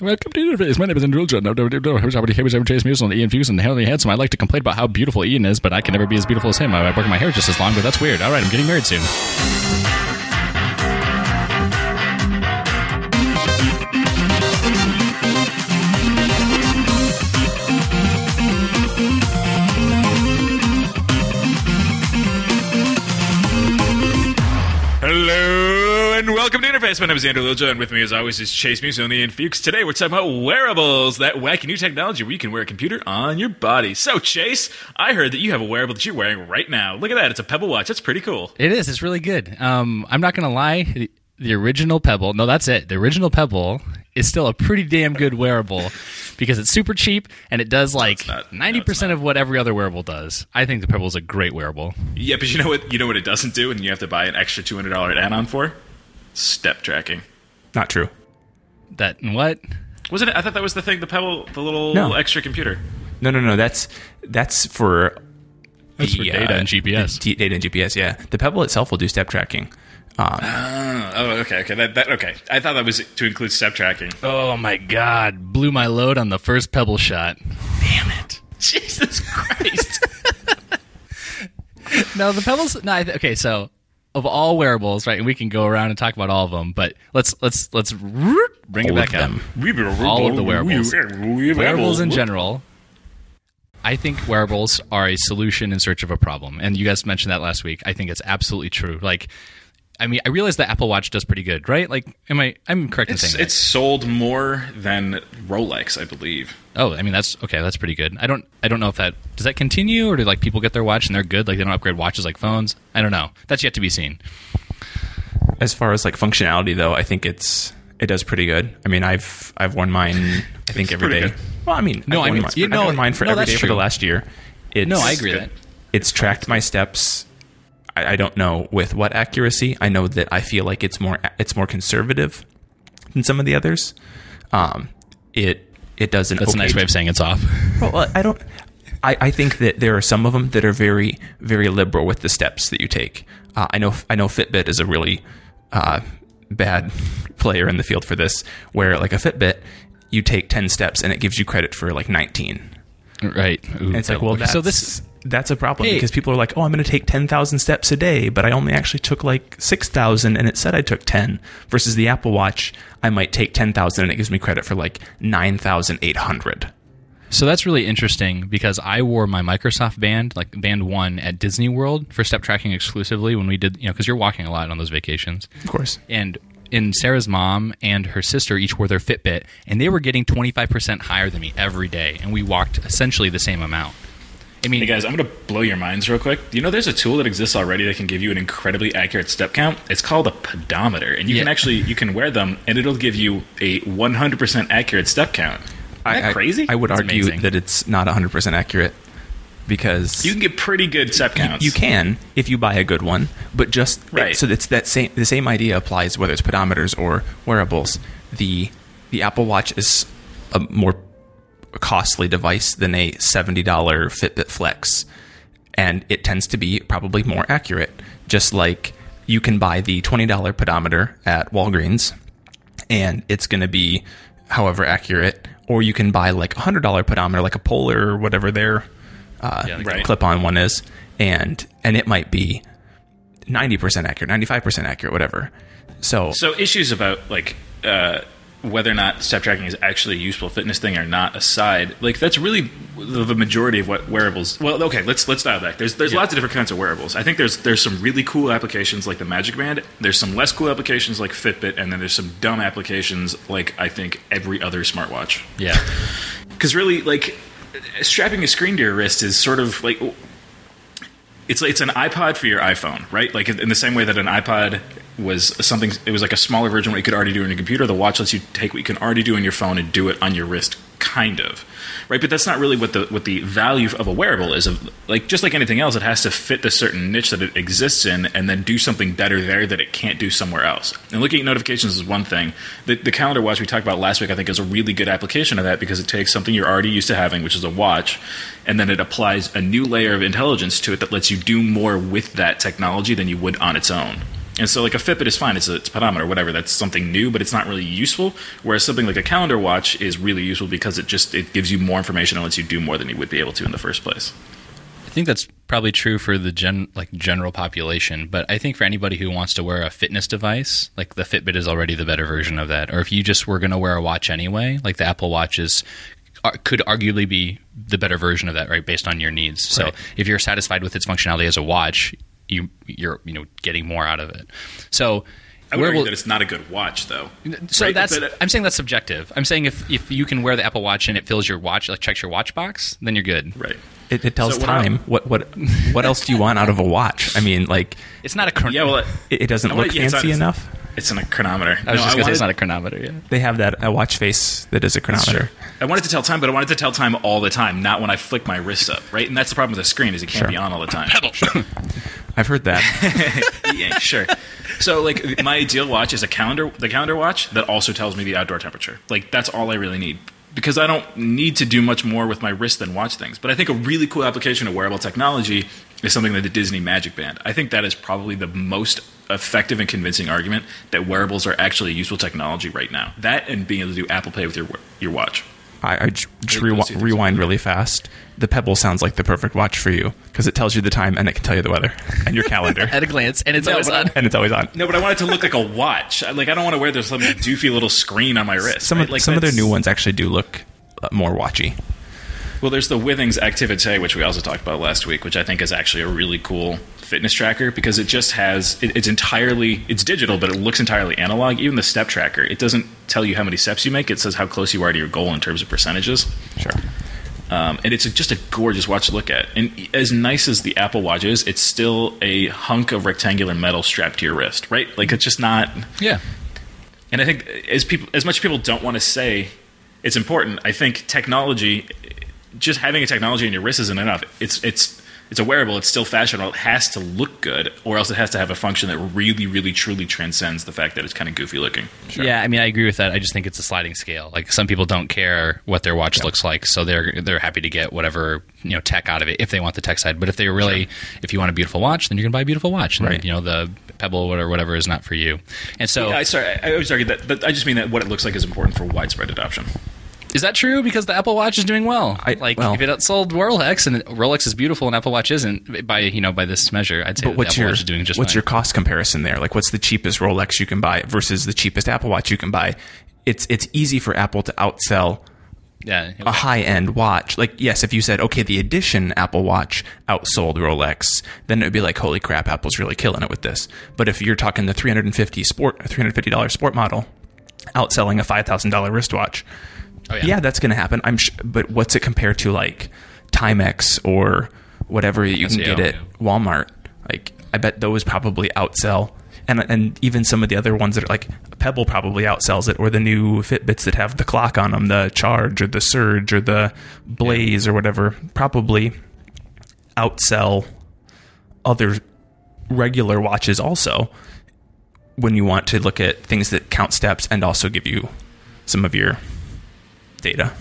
Welcome to Interface. My name is Andrew John. I'm Chase Muse on Ian Fuson. Hell, handsome. I like to complain about how beautiful Ian is, but I can never be as beautiful as him. I work my hair just as long, but that's weird. All right, I'm getting married soon. Interface. My name is Andrew Lilja, and with me, as always, is Chase Musoni and Fuchs. Today, we're talking about wearables, that wacky new technology where you can wear a computer on your body. So, Chase, I heard that you have a wearable that you're wearing right now. Look at that; it's a Pebble Watch. That's pretty cool. It is. It's really good. Um, I'm not going to lie. The, original Pebble, no, that's it. The original Pebble is still a pretty damn good wearable because it's super cheap and it does like no, ninety it's percent of what every other wearable does. I think the Pebble is a great wearable. Yeah, but you know what? You know what it doesn't do, and you have to buy an extra two hundred dollar add-on for step tracking. Not true. That and what? Wasn't it? I thought that was the thing. The Pebble, the little No. extra computer. No, no, no. That's that's for That's for data and GPS. D- data and GPS. Yeah, the Pebble itself will do step tracking. Um, Oh, oh, okay, okay. That, that okay. I thought that was to include step tracking. Oh my god! Blew my load on the first Pebble shot. Damn it! Jesus Christ! No, the Pebbles. No, I th- okay. So, of all wearables, right? And we can go around and talk about all of them, but let's let's let's bring it All back of up. All of the wearables. Wearables in general. I think wearables are a solution in search of a problem, and you guys mentioned that last week. I think it's absolutely true. Like, I mean, I realize the Apple Watch does pretty good, right? Like, am I? I'm correct in It's, saying that. it's sold more than Rolex, I believe. Oh, I mean that's okay. That's pretty good. I don't. I don't know if that does that continue or do like people get their watch and they're good. Like they don't upgrade watches like phones. I don't know. That's yet to be seen. as far as like functionality, though, I think it's it does pretty good. I mean, I've I've worn mine. I think It's every pretty day. good. Well, I mean, No, I've I worn mean, mine, you I've worn mine for no, every that's day for the last year. It's, No, I agree good. that. It's tracked my steps. I, I don't know with what accuracy. I know that I feel like it's more it's more conservative than some of the others. Um, it it does an That's okay a nice way of saying it's off. well, I don't. I, I think that there are some of them that are very, very liberal with the steps that you take. Uh, I know. I know Fitbit is a really uh, bad player in the field for this, where like a Fitbit, you take ten steps and it gives you credit for like nineteen. right. Ooh, And it's like, well, that's, so this. That's a problem Hey. because people are like, oh, I'm going to take ten thousand steps a day, but I only actually took like six thousand, and it said I took ten. Versus the Apple Watch, I might take ten thousand, and it gives me credit for like nine thousand eight hundred. So that's really interesting because I wore my Microsoft Band, like Band One, at Disney World for step tracking exclusively when we did, you know, because you're walking a lot on those vacations. Of course. And and Sarah's mom and her sister each wore their Fitbit, and they were getting 25% higher than me every day, and we walked essentially the same amount. I mean, Hey guys, I'm going to blow your minds real quick. You know there's a tool that exists already that can give you an incredibly accurate step count? It's called a pedometer, and you can actually you can wear them, and it'll give you a 100% accurate step count. Isn't that I, crazy? I would That's argue amazing. that it's not 100% accurate because you can get pretty good step counts. you can if you buy a good one, but just Right. So it's that same the same idea applies whether it's pedometers or wearables. The the Apple Watch is a more costly device than a seventy dollar Fitbit Flex, and it tends to be probably more accurate. Just like you can buy the twenty dollar pedometer at Walgreens, and it's going to be however accurate, or you can buy like a hundred dollar pedometer, like a Polar or whatever their uh, Yeah, Right. clip on one is, and and it might be ninety percent accurate, ninety five percent accurate, whatever. So, So issues about like uh, whether or not step tracking is actually a useful fitness thing or not aside, like that's really the, majority of what wearables. Well, okay, let's let's dial back. There's there's lots of different kinds of wearables. I think there's there's some really cool applications like the Magic Band. There's some less cool applications like Fitbit, and then there's some dumb applications like I think every other smartwatch. yeah. Because really, like strapping a screen to your wrist is sort of like it's it's an iPod for your iPhone, right? Like in the same way that an iPod was something, it was like a smaller version of what you could already do on your computer. The watch lets you take what you can already do on your phone and do it on your wrist, kind of, right? But that's not really what the what the value of a wearable is. Of like just like anything else, it has to fit the certain niche that it exists in, and then do something better there that it can't do somewhere else. And looking at notifications is one thing. The, the calendar watch we talked about last week, I think, is a really good application of that because it takes something you're already used to having, which is a watch, and then it applies a new layer of intelligence to it that lets you do more with that technology than you would on its own. And so, like a Fitbit is fine; it's a, it's a pedometer, whatever. That's something new, but it's not really useful. Whereas something like a calendar watch is really useful because it just it gives you more information and lets you do more than you would be able to in the first place. I think that's probably true for the gen like general population, but I think for anybody who wants to wear a fitness device, like the Fitbit is already the better version of that. Or if you just were going to wear a watch anyway, like the Apple Watch is uh, could arguably be the better version of that, right, based on your needs. So Right. if you're satisfied with its functionality as a watch, you you're you know getting more out of it. So I would argue will, that it's not a good watch, though. So right? that's but, uh, I'm saying that's subjective. I'm saying if if you can wear the Apple Watch and it fills your watch, like checks your watch box, then you're good. right. It, it tells So what time. about- What what what else do you want out of a watch? I mean, like It's not a chron- Yeah, well, it, it, it doesn't I look want- yeah, it's fancy not- enough. it's in a chronometer. I was No, just gonna say it's not a chronometer. Yeah. They have that a watch face that is a chronometer. I wanted to tell time, but I wanted to tell time all the time, not when I flick my wrist up, right? And that's the problem with the screen is it can't Sure. be on all the time. I've heard that. yeah, sure. So like my ideal watch is a calendar the calendar watch that also tells me the outdoor temperature. Like that's all I really need. Because I don't need to do much more with my wrist than watch things. But I think a really cool application of wearable technology is something like the Disney Magic Band. I think that is probably the most effective and convincing argument that wearables are actually useful technology right now. That and being able to do Apple Pay with your your watch. I, I just Those rewi- two things. rewind really fast. The Pebble sounds like the perfect watch for you because it tells you the time and it can tell you the weather and your calendar, At a glance, and it's No, always on. and it's always on. No, but I want it to look like a watch. I- Like I don't want to wear this some doofy little screen on my wrist. Some right? of like some of their new ones actually do look uh, more watchy. Well, there's the Withings Activite, which we also talked about last week, which I think is actually a really cool fitness tracker because it just has it, it's entirely it's digital, but it looks entirely analog. Even the step tracker, it doesn't tell you how many steps you make; it says how close you are to your goal in terms of percentages. Sure. Um, and it's a, just a gorgeous watch to look at. And as nice as the Apple Watch is, it's still a hunk of rectangular metal strapped to your wrist, right? Like it's just not. Yeah. And I think as people, as much people don't want to say it's important, I think technology, just having a technology in your wrist isn't enough. It's it's it's a wearable. It's still fashionable. It has to look good, or else it has to have a function that really, really, truly transcends the fact that it's kind of goofy looking. Yeah, I mean, I agree with that. I just think it's a sliding scale. Like some people don't care what their watch looks like, so they're they're happy to get whatever you know tech out of it if they want the tech side. But if they really, if you want a beautiful watch, then you're gonna buy a beautiful watch. And, Right. You know, the Pebble or whatever is not for you. And so, Yeah, I, sorry, I I always argue that, but I just mean that what it looks like is important for widespread adoption. Is that true? Because the Apple Watch is doing well. I- like well- if it outsold Rolex and Rolex is beautiful and Apple Watch isn't by you know by this measure, I'd say But what's Apple your Watch is doing just what's fine. your cost comparison there? Like, what's the cheapest Rolex you can buy versus the cheapest Apple Watch you can buy? It's it's easy for Apple to outsell yeah, a high end watch. Like, yes, if you said, okay, the edition Apple Watch outsold Rolex, then it would be like, holy crap, Apple's really killing it with this. But if you're talking the 350 sport, $350 sport model outselling a $5,000 wristwatch, Oh, yeah. yeah. that's going to happen. I'm sh- but what's it compared to like Timex or whatever you can SEO, get at yeah. Walmart? Like, I bet those probably outsell. And, and even some of the other ones that are like Pebble probably outsells it, or the new Fitbits that have the clock on them, the Charge or the Surge or the Blaze or whatever, probably outsell other regular watches also when you want to look at things that count steps and also give you some of your data.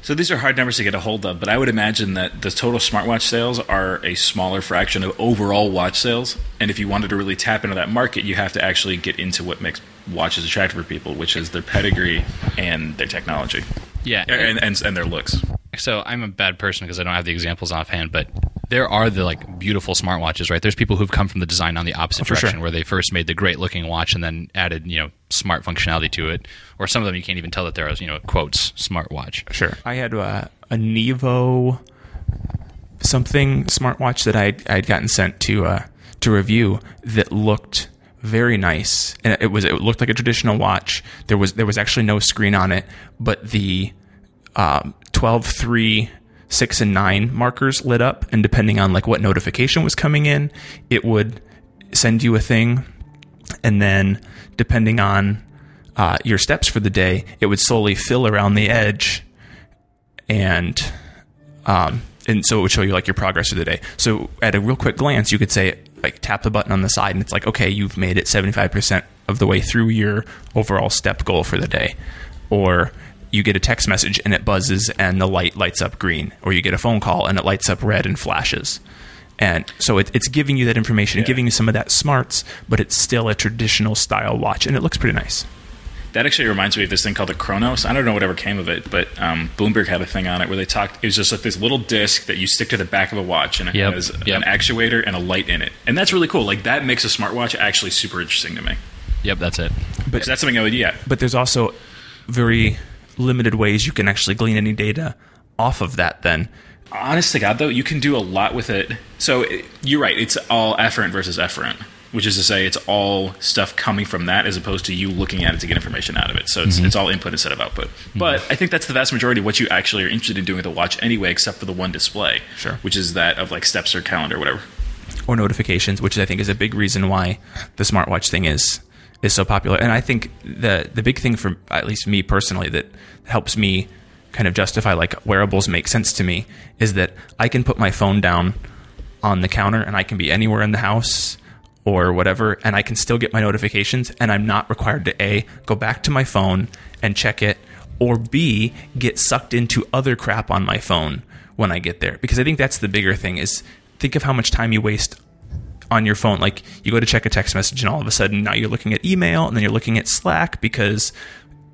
So these are hard numbers to get a hold of, but I would imagine that the total smartwatch sales are a smaller fraction of overall watch sales. And if you wanted to really tap into that market, you have to actually get into what makes watches attractive for people, which is their pedigree and their technology, yeah, and and, and their looks. so I'm a bad person because I don't have the examples offhand, but there are the like beautiful smartwatches, right? There's people who've come from the design on the opposite Oh, for direction, sure. where they first made the great looking watch and then added you know smart functionality to it, or some of them you can't even tell that they're you know quotes smartwatch. Sure. I had uh, a Nevo something smartwatch that I I'd gotten sent to uh, to review that looked very nice, and it was it looked like a traditional watch. There was there was actually no screen on it, but the um, 12, 3, 6, and 9 markers lit up, and depending on like what notification was coming in, it would send you a thing, and then depending on uh, your steps for the day, it would slowly fill around the edge, and um, and so it would show you like your progress of the day. So at a real quick glance, you could say like tap the button on the side, and it's like okay, you've made it seventy five percent of the way through your overall step goal for the day, or you get a text message and it buzzes and the light lights up green, or you get a phone call and it lights up red and flashes. And so it, it's giving you that information, and Yeah. giving you some of that smarts, but it's still a traditional style watch, and it looks pretty nice. That actually reminds me of this thing called the Chronos. I don't know whatever came of it, but um, Bloomberg had a thing on it where they talked. It was just like this little disc that you stick to the back of a watch, and it Yep, has yep. an actuator and a light in it, and that's really cool. Like that makes a smartwatch actually super interesting to me. Yep, that's it. But that's something I would yeah. But there's also very limited ways you can actually glean any data off of that. Then Honest to God, though, you can do a lot with it. So it, you're right; it's all afferent versus efferent, which is to say, it's all stuff coming from that, as opposed to you looking at it to get information out of it. So it's, mm-hmm. it's all input instead of output. Mm-hmm. But I think that's the vast majority of what you actually are interested in doing with a watch anyway, except for the one display, Sure. which is that of like steps or calendar, or whatever. or notifications, which I think is a big reason why the smartwatch thing is is so popular. And I think the the big thing for at least me personally that helps me kind of justify like wearables make sense to me is that I can put my phone down on the counter and I can be anywhere in the house or whatever and I can still get my notifications and I'm not required to A go back to my phone and check it or B get sucked into other crap on my phone when I get there because I think that's the bigger thing is think of how much time you waste on your phone. Like you go to check a text message, and all of a sudden now you're looking at email, and then you're looking at Slack because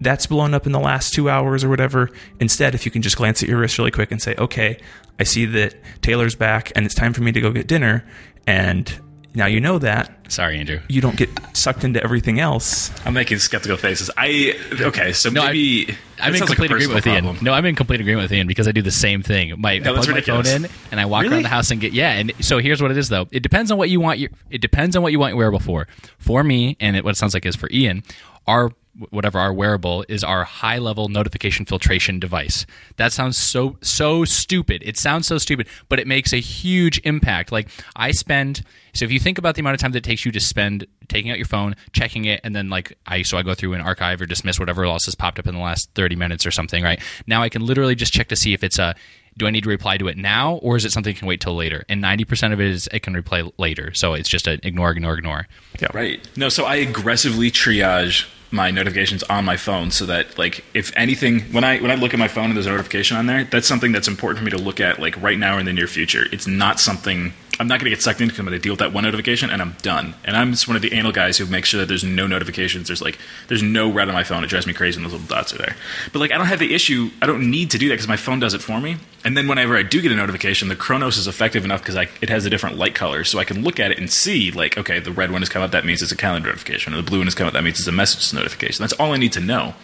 that's blown up in the last two hours or whatever. Instead, if you can just glance at your wrist really quick and say, "Okay, I see that Taylor's back, and it's time for me to go get dinner," and now you know that Sorry, Andrew. you don't get sucked into everything else. I'm making skeptical faces. I okay, so No, I- maybe I'm that in sounds like complete agreement with personal Ian. No, I'm in complete agreement with Ian because I do the same thing. My, No, I that's plug my phone in and I walk Really? around the house and get yeah. And so here's what it is though. It depends on what you want your. It depends on what you want your wearable for. For me, and it, what it sounds like is for Ian, our whatever our wearable is our high level notification filtration device. That sounds so so stupid. It sounds so stupid, but it makes a huge impact. Like I spend so if you think about the amount of time that it takes you to spend taking out your phone, checking it, and then like I so I go through and archive or dismiss whatever else has popped up in the last thirty minutes or something. Right now, I can literally just check to see if it's a do I need to reply to it now or is it something that can wait till later? And ninety percent of it is it can reply later. So it's just an ignore, ignore, ignore. Yeah. Right. No, so I aggressively triage my notifications on my phone so that like if anything when I when I look at my phone and there's a notification on there, that's something that's important for me to look at like right now or in the near future. It's not something I'm not going to get sucked into because I'm going to deal with that one notification and I'm done. And I'm just one of the anal guys who makes sure that there's no notifications. There's like there's no red on my phone. It drives me crazy when those little dots are there. But like I don't have the issue. I don't need to do that because my phone does it for me. And then whenever I do get a notification, the Chronos is effective enough because it has a different light color, so I can look at it and see like okay, the red one has come up. That means it's a calendar notification. Or the blue one has come up. That means it's a message notification. That's all I need to know.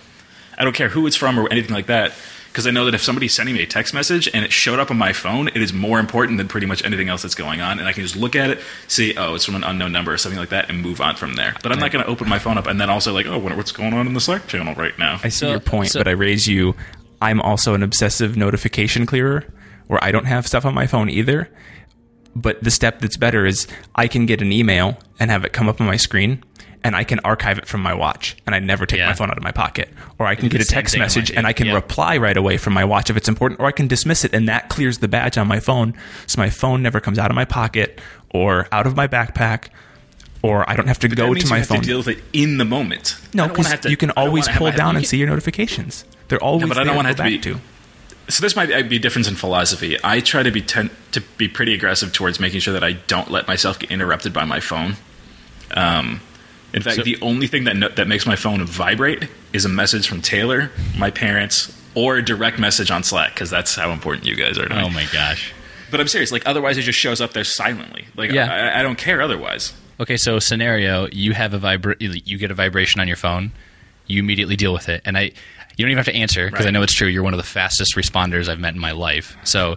I don't care who it's from or anything like that because I know that if somebody's sending me a text message and it showed up on my phone, it is more important than pretty much anything else that's going on. And I can just look at it, see, oh, it's from an unknown number or something like that, and move on from there. But I'm not going to open my phone up and then also like, oh, wonder what's going on in the Slack channel right now. I see So- your point, so- but I raise you. I'm also an obsessive notification clearer where I don't have stuff on my phone either. But the step that's better is I can get an email and have it come up on my screen and I can archive it from my watch and I never take Yeah. my phone out of my pocket. Or I can get a text message and I can yeah. reply right away from my watch if it's important, or I can dismiss it and that clears the badge on my phone so my phone never comes out of my pocket or out of my backpack. Or I don't have to That go to you my have phone. to deal with it in the moment. no, I don't wanna because you can always pull down and can- see your notifications. They're always but I don't want to have to be. to. So this might be a difference in philosophy. I try to be ten, to be pretty aggressive towards making sure that I don't let myself get interrupted by my phone. Um, in fact, So- the only thing that no, that makes my phone vibrate is a message from Taylor, my parents, or a direct message on Slack because that's how important you guys are to me. Oh my gosh. But I'm serious. Like otherwise, it just shows up there silently. Like Yeah. I, I don't care otherwise. Okay, so scenario: you have a vibra- you get a vibration on your phone, you immediately deal with it, and I, you don't even have to answer because I know it's true. You're one of the fastest responders I've met in my life. So,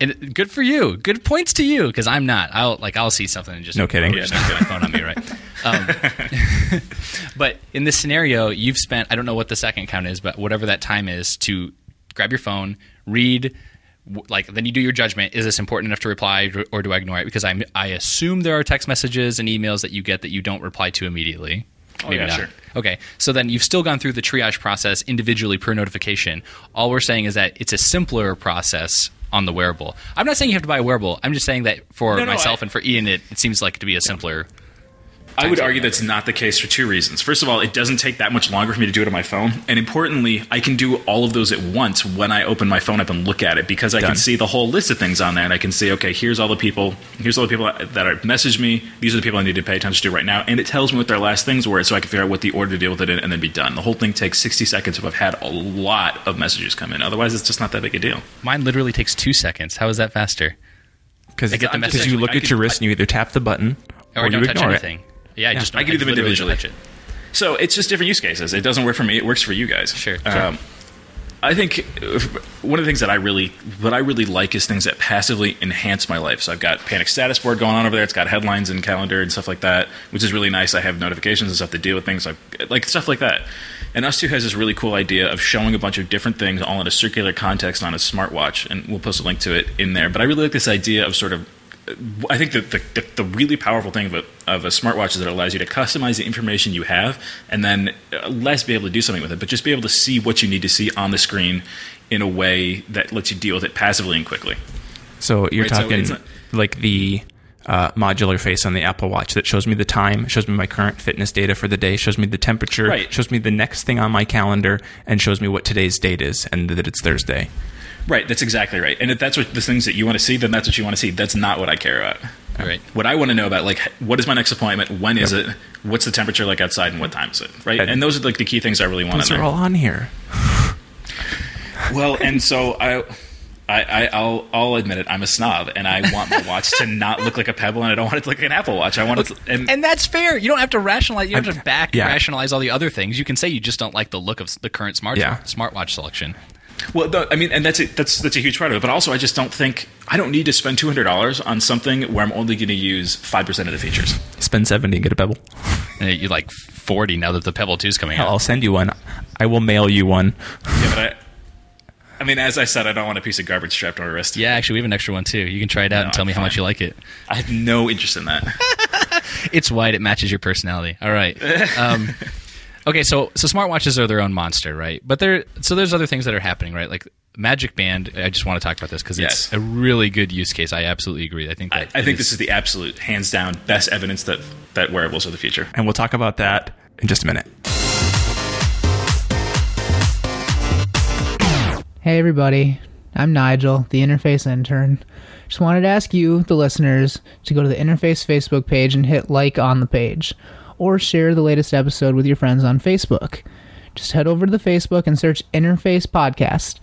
and good for you. Good points to you because I'm not. I'll like I'll see something and just No kidding. Yeah, no, get my phone on me, right? Um, but in this scenario, you've spent I don't know what the second count is, but whatever that time is to grab your phone, read. Like then you do your judgment. Is this important enough to reply, or do I ignore it? Because I I assume there are text messages and emails that you get that you don't reply to immediately. Oh, yeah, sure. Okay, so then you've still gone through the triage process individually per notification. All we're saying is that it's a simpler process on the wearable. I'm not saying you have to buy a wearable. I'm just saying that for No, no, myself I- and for Ian, it, it seems like to be a simpler. I would argue that's not the case for two reasons. First of all, it doesn't take that much longer for me to do it on my phone, and importantly, I can do all of those at once when I open my phone up and look at it because I Done. can see the whole list of things on there, and I can see, okay, here's all the people, here's all the people that are messaged me. These are the people I need to pay attention to right now, and it tells me what their last things were, so I can figure out what the order to deal with it in, and then be done. The whole thing takes 60 seconds if I've had a lot of messages come in. Otherwise, it's just not that big a deal. Mine literally takes two seconds. How is that faster? Because I get the I'm just message. you look I at can- your wrist and you either tap the button Or, or, you don't touch ignore anything. it. Yeah, I just don't, I can do them individually. So it's just different use cases. It doesn't work for me. It works for you guys. Sure, Um, I think uh, one of the things that I really, what I really like is things that passively enhance my life. So I've got Panic Status Board going on over there. It's got headlines and calendar and stuff like that, which is really nice. I have notifications and stuff to deal with things like like stuff like that. And ustwo has this really cool idea of showing a bunch of different things all in a circular context on a smartwatch, and we'll post a link to it in there. But I really like this idea of sort of I think that the, the, the really powerful thing of a, of a smartwatch is that it allows you to customize the information you have and then uh, less be able to do something with it, but just be able to see what you need to see on the screen in a way that lets you deal with it passively and quickly. So you're Right, talking it's not- like the uh, modular face on the Apple Watch that shows me the time, shows me my current fitness data for the day, shows me the temperature, Right. shows me the next thing on my calendar, and shows me what today's date is and that it's Thursday. Right, that's exactly right. And if that's what the things that you want to see, then that's what you want to see. That's not what I care about. All right. What I want to know about, like, what is my next appointment? When is it? What's the temperature like outside, and what time is it? Right, And- and those are like the key things I really want Those in are there. all on here. Well, and so I, I, I I'll, I'll admit it. I'm a snob, and I want my watch to not look like a Pebble, and I don't want it to look like an Apple Watch. I want it, to, and, And that's fair. You don't have to rationalize. You don't have to back yeah. rationalize all the other things. You can say you just don't like the look of the current smart Yeah. smartwatch selection. Well, the, I mean, and that's a, that's that's a huge part of it. But also, I just don't think I don't need to spend two hundred dollars on something where I'm only going to use five percent of the features. Spend 70 and get a Pebble. And you like forty now that the Pebble Two is coming Hell, out. I'll send you one. I will mail you one. Yeah, but I, I mean, as I said, I don't want a piece of garbage strapped to my wrist. Yeah, actually, we have an extra one too. You can try it out No, and tell I'm me how much you like it. I have no interest in that. It's white. It matches your personality. All right. Um, okay, so so smartwatches are their own monster, right? But there, so there's other things that are happening, right? Like Magic Band. I just want to talk about this because Yes. it's a really good use case. I absolutely agree. I think I, that I it think this is the absolute, hands down, best evidence that that wearables are the future. And we'll talk about that in just a minute. Hey everybody, I'm Nigel, the Interface intern. Just wanted to ask you, the listeners, to go to the Interface Facebook page and hit like on the page, or share the latest episode with your friends on Facebook. Just head over to the Facebook and search Interface Podcast.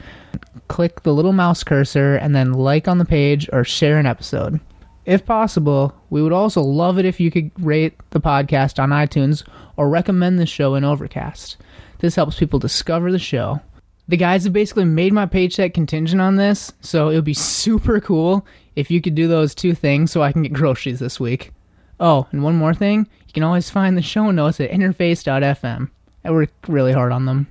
Click the little mouse cursor and then like on the page or share an episode. If possible, we would also love it if you could rate the podcast on iTunes or recommend the show in Overcast. This helps people discover the show. The guys have basically made my paycheck contingent on this, so it would be super cool if you could do those two things so I can get groceries this week. Oh, and one more thing, you can always find the show notes at interface.fm. I work really hard on them.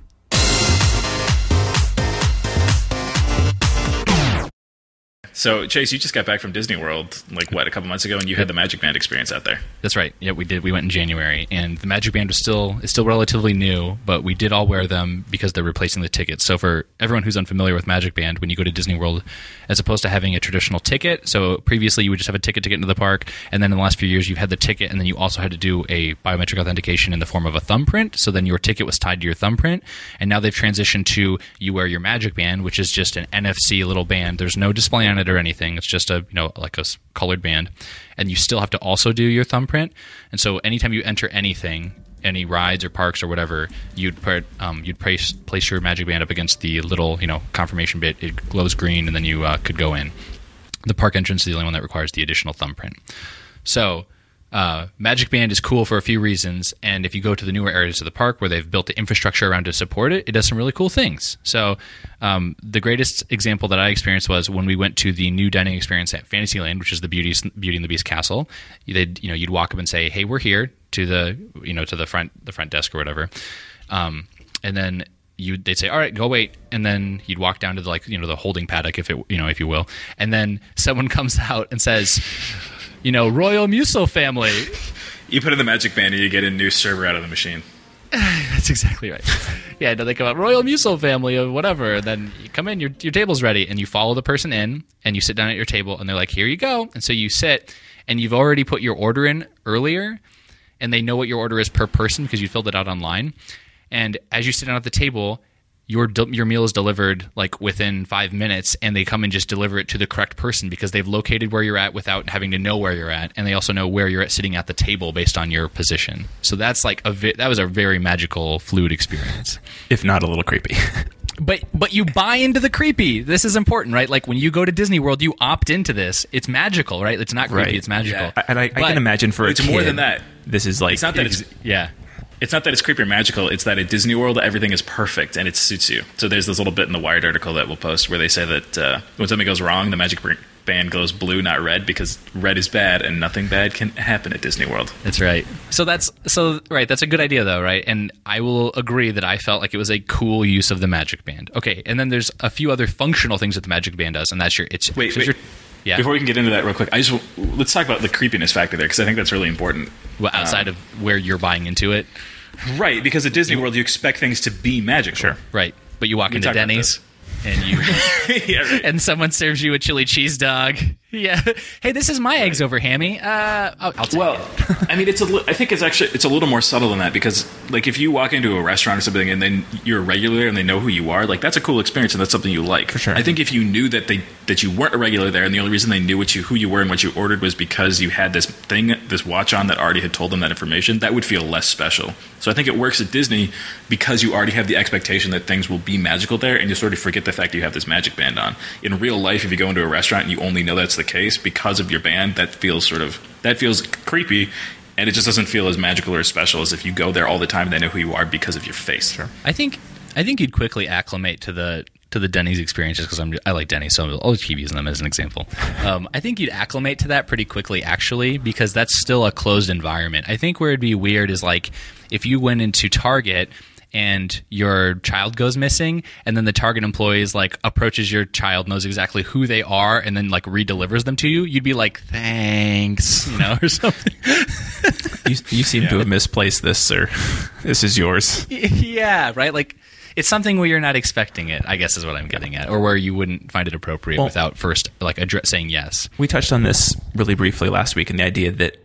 So, Chase, you just got back from Disney World, like what, a couple months ago, and you had the Magic Band experience out there. That's right. Yeah, we did. We went in January, and the Magic Band was still is still relatively new, but we did all wear them because they're replacing the tickets. So for everyone who's unfamiliar with Magic Band, when you go to Disney World, as opposed to having a traditional ticket, so previously you would just have a ticket to get into the park, and then in the last few years you've had the ticket, and then you also had to do a biometric authentication in the form of a thumbprint. So then your ticket was tied to your thumbprint, and now they've transitioned to you wear your Magic Band, which is just an NFC little band. There's no display on it or anything. It's just a you know like a colored band, and you still have to also do your thumbprint. And so anytime you enter anything, any rides or parks or whatever, you'd put um, you'd place place your Magic Band up against the little you know confirmation bit. It glows green, and then you uh, could go in. The park entrance is the only one that requires the additional thumbprint. So, uh, Magic Band is cool for a few reasons, and if you go to the newer areas of the park where they've built the infrastructure around to support it, it does some really cool things. So, um, the greatest example that I experienced was when we went to the new dining experience at Fantasyland, which is the Beauty Beauty and the Beast castle. They'd you know you'd walk up and say, "Hey, we're here," to the you know to the front the front desk or whatever, um, and then you they'd say all right go wait and then you'd walk down to the like you know the holding paddock if it you know if you will and then someone comes out and says you know royal muso family You put in the Magic Band and you get a new server out of the machine. that's exactly right yeah no, they come out royal muso family or whatever and then you come in your, your table's ready and you follow the person in and you sit down at your table and they're like here you go and so you sit and you've already put your order in earlier and they know what your order is per person because you filled it out online. And as you sit down at the table, your your meal is delivered like within five minutes, and they come and just deliver it to the correct person because they've located where you're at without having to know where you're at, and they also know where you're at sitting at the table based on your position. So that's like a vi- that was a very magical, fluid experience. if not a little creepy. But but you buy into the creepy. This is important, right? Like when you go to Disney World, you opt into this. It's magical, right? It's not creepy. Right. It's magical. Yeah. I- and I, I can imagine for a it's more than that. This is like It's not that it's Yeah. It's not that it's creepy or magical. It's that at Disney World everything is perfect and it suits you. So there's this little bit in the Wired article that we'll post where they say that uh, when something goes wrong, the magic band glows blue, not red, because red is bad and nothing bad can happen at Disney World. That's right. So that's so right. That's a good idea, though, right? And I will agree that I felt like it was a cool use of the Magic Band. Okay, and then there's a few other functional things that the Magic Band does, and that's your it's Wait, so wait. your- yeah. Before we can get into that real quick, I just let's talk about the creepiness factor there because I think that's really important. well, outside um, of where you're buying into it, Right, because at Disney World you expect things to be magical. Sure. right? But you walk We into Denny's and you yeah, right. and someone serves you a chili cheese dog. Yeah. Hey, this is my eggs over hammy. Uh, I'll, I'll Well. I mean, it's a. Li- I think it's actually it's a little more subtle than that because, like, if you walk into a restaurant or something and then you're a regular and they know who you are, like that's a cool experience and that's something you like. For sure. I think if you knew that they that you weren't a regular there and the only reason they knew what you who you were and what you ordered was because you had this thing, this watch on that already had told them that information, that would feel less special. So I think it works at Disney because you already have the expectation that things will be magical there, and you sort of forget the fact that you have this magic band on. In real life, if you go into a restaurant and you only know that's the case because of your band, that feels sort of that feels creepy, and it just doesn't feel as magical or as special as if you go there all the time and they know who you are because of your face. Sure. I think I think you'd quickly acclimate to the to the Denny's experiences because I'm I like Denny's, so I'll keep using them as an example. Um, I think you'd acclimate to that pretty quickly, actually, because that's still a closed environment. I think where it'd be weird is like if you went into Target and your child goes missing and then the target employees like approaches your child knows exactly who they are and then like redelivers them to you you'd be like thanks you know or something you, you seem to have misplaced this, sir. This is yours. yeah, right. Like it's something where you're not expecting it. I guess is what I'm getting at, or where you wouldn't find it appropriate Well- without first like address, saying yes. We touched on this really briefly last week, and the idea that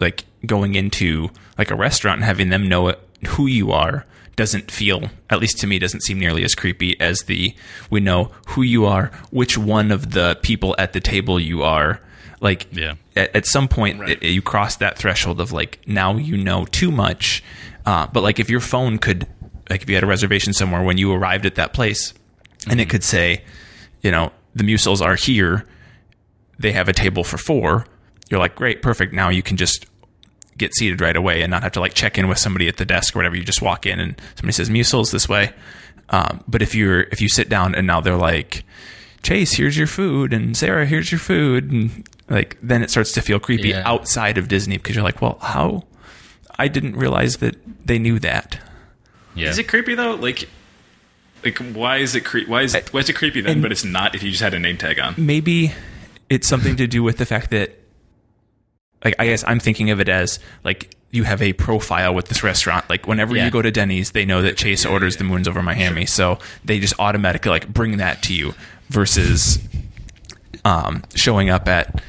like going into like a restaurant and having them know who you are doesn't feel, at least to me, doesn't seem nearly as creepy as the we know who you are, which one of the people at the table you are. Like, Yeah. at, at some point, Right. it- you cross that threshold of like now you know too much. Uh, but like if your phone could, like if you had a reservation somewhere when you arrived at that place, and it could say, you know, the Musels are here they have a table for four, you're like, great, perfect. Now you can just get seated right away and not have to like check in with somebody at the desk or whatever. You just walk in and somebody says Musels this way. Um, but if you're if you sit down and now they're like, Chase, here's your food, and Sarah, here's your food, and like then it starts to feel creepy Yeah. outside of Disney because you're like, well, how? I didn't realize that they knew that. Yeah, Is it creepy though? Like, like why is it cre- why is why is it creepy then? and- but it's not if you just had a name tag on. maybe it's something to do with the fact that like I guess I'm thinking of it as like you have a profile with this restaurant. Like whenever Yeah. you go to Denny's, they know that Chase orders the Moons Over My Hammy, so they just automatically like bring that to you versus um, showing up at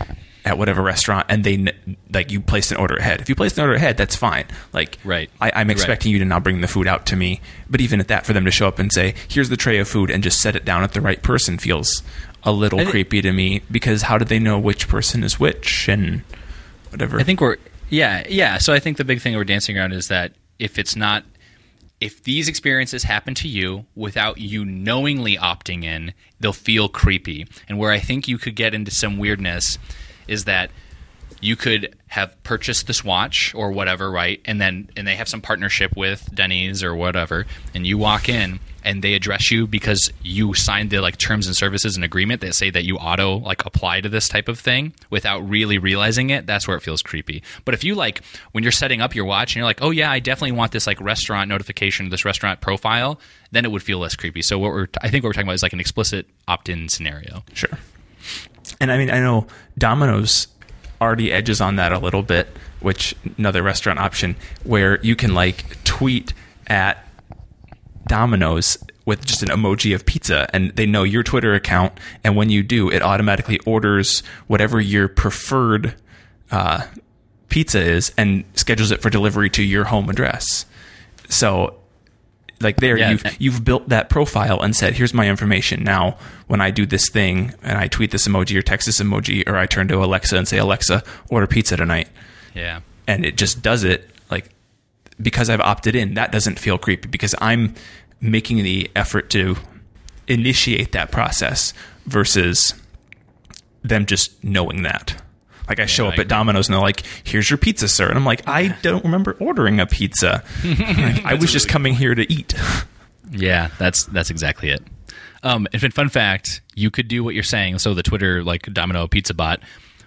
at whatever restaurant and they like you placed an order ahead. If you placed an order ahead, that's fine. Like Right. I, I'm Right. expecting you to not bring the food out to me. But even at that, for them to show up and say, "Here's the tray of food," and just set it down at the right person feels a little creepy to me because how do they know which person is which and whatever? I think we're yeah yeah. So I think the big thing we're dancing around is that if it's not if these experiences happen to you without you knowingly opting in, they'll feel creepy. And where I think you could get into some weirdness is that you could have purchased this watch or whatever, right? And then and they have some partnership with Denny's or whatever, and you walk in and they address you because you signed the like terms and services and agreement that say that you auto like apply to this type of thing without really realizing it, that's where it feels creepy. But if you like when you're setting up your watch and you're like, "Oh yeah, I definitely want this like restaurant notification, this restaurant profile," then it would feel less creepy. So what we're I think what we're talking about is like an explicit opt-in scenario. Sure. And I mean, I know Domino's already edges on that a little bit, which another restaurant option where you can like tweet at Domino's with just an emoji of pizza and they know your Twitter account and when you do, it automatically orders whatever your preferred uh, pizza is and schedules it for delivery to your home address. So like there Yeah. you've you've built that profile and said here's my information now when i do this thing and i tweet this emoji or text this emoji or i turn to alexa and say alexa order pizza tonight Yeah. and it just does it like because i've opted in that doesn't feel creepy because i'm making the effort to initiate that process versus them just knowing that like I show I up at Domino's and they're like, "Here's your pizza, sir," and I'm like, "I don't remember ordering a pizza. Like, I was just coming here to eat." Yeah, that's that's exactly it. Um, and fun fact, you could do what you're saying. So the Twitter like Domino Pizza Bot,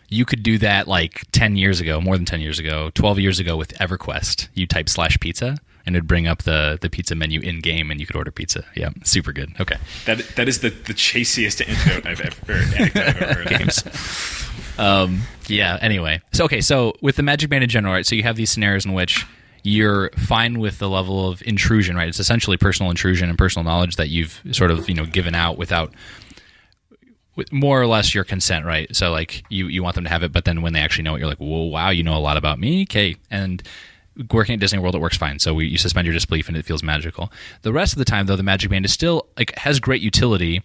you could do that like ten years ago, more than ten years ago, twelve years ago with EverQuest. You type slash pizza, and it'd bring up the the pizza menu in game, and you could order pizza. Yeah, super good. Okay. That that is the the chasiest anecdote I've ever anecdote I've ever heard. Games. Um, yeah. Anyway, so okay, so with the Magic Band in general, right? So you have these scenarios in which you're fine with the level of intrusion, right? It's essentially personal intrusion and personal knowledge that you've sort of you know given out without. With more or less your consent, right? So, like, you, you want them to have it, but then when they actually know it, you're like, "Whoa, wow, you know a lot about me." Okay, and working at Disney World, it works fine. So we, you suspend your disbelief, and it feels magical. The rest of the time, though, the Magic Band is still like has great utility,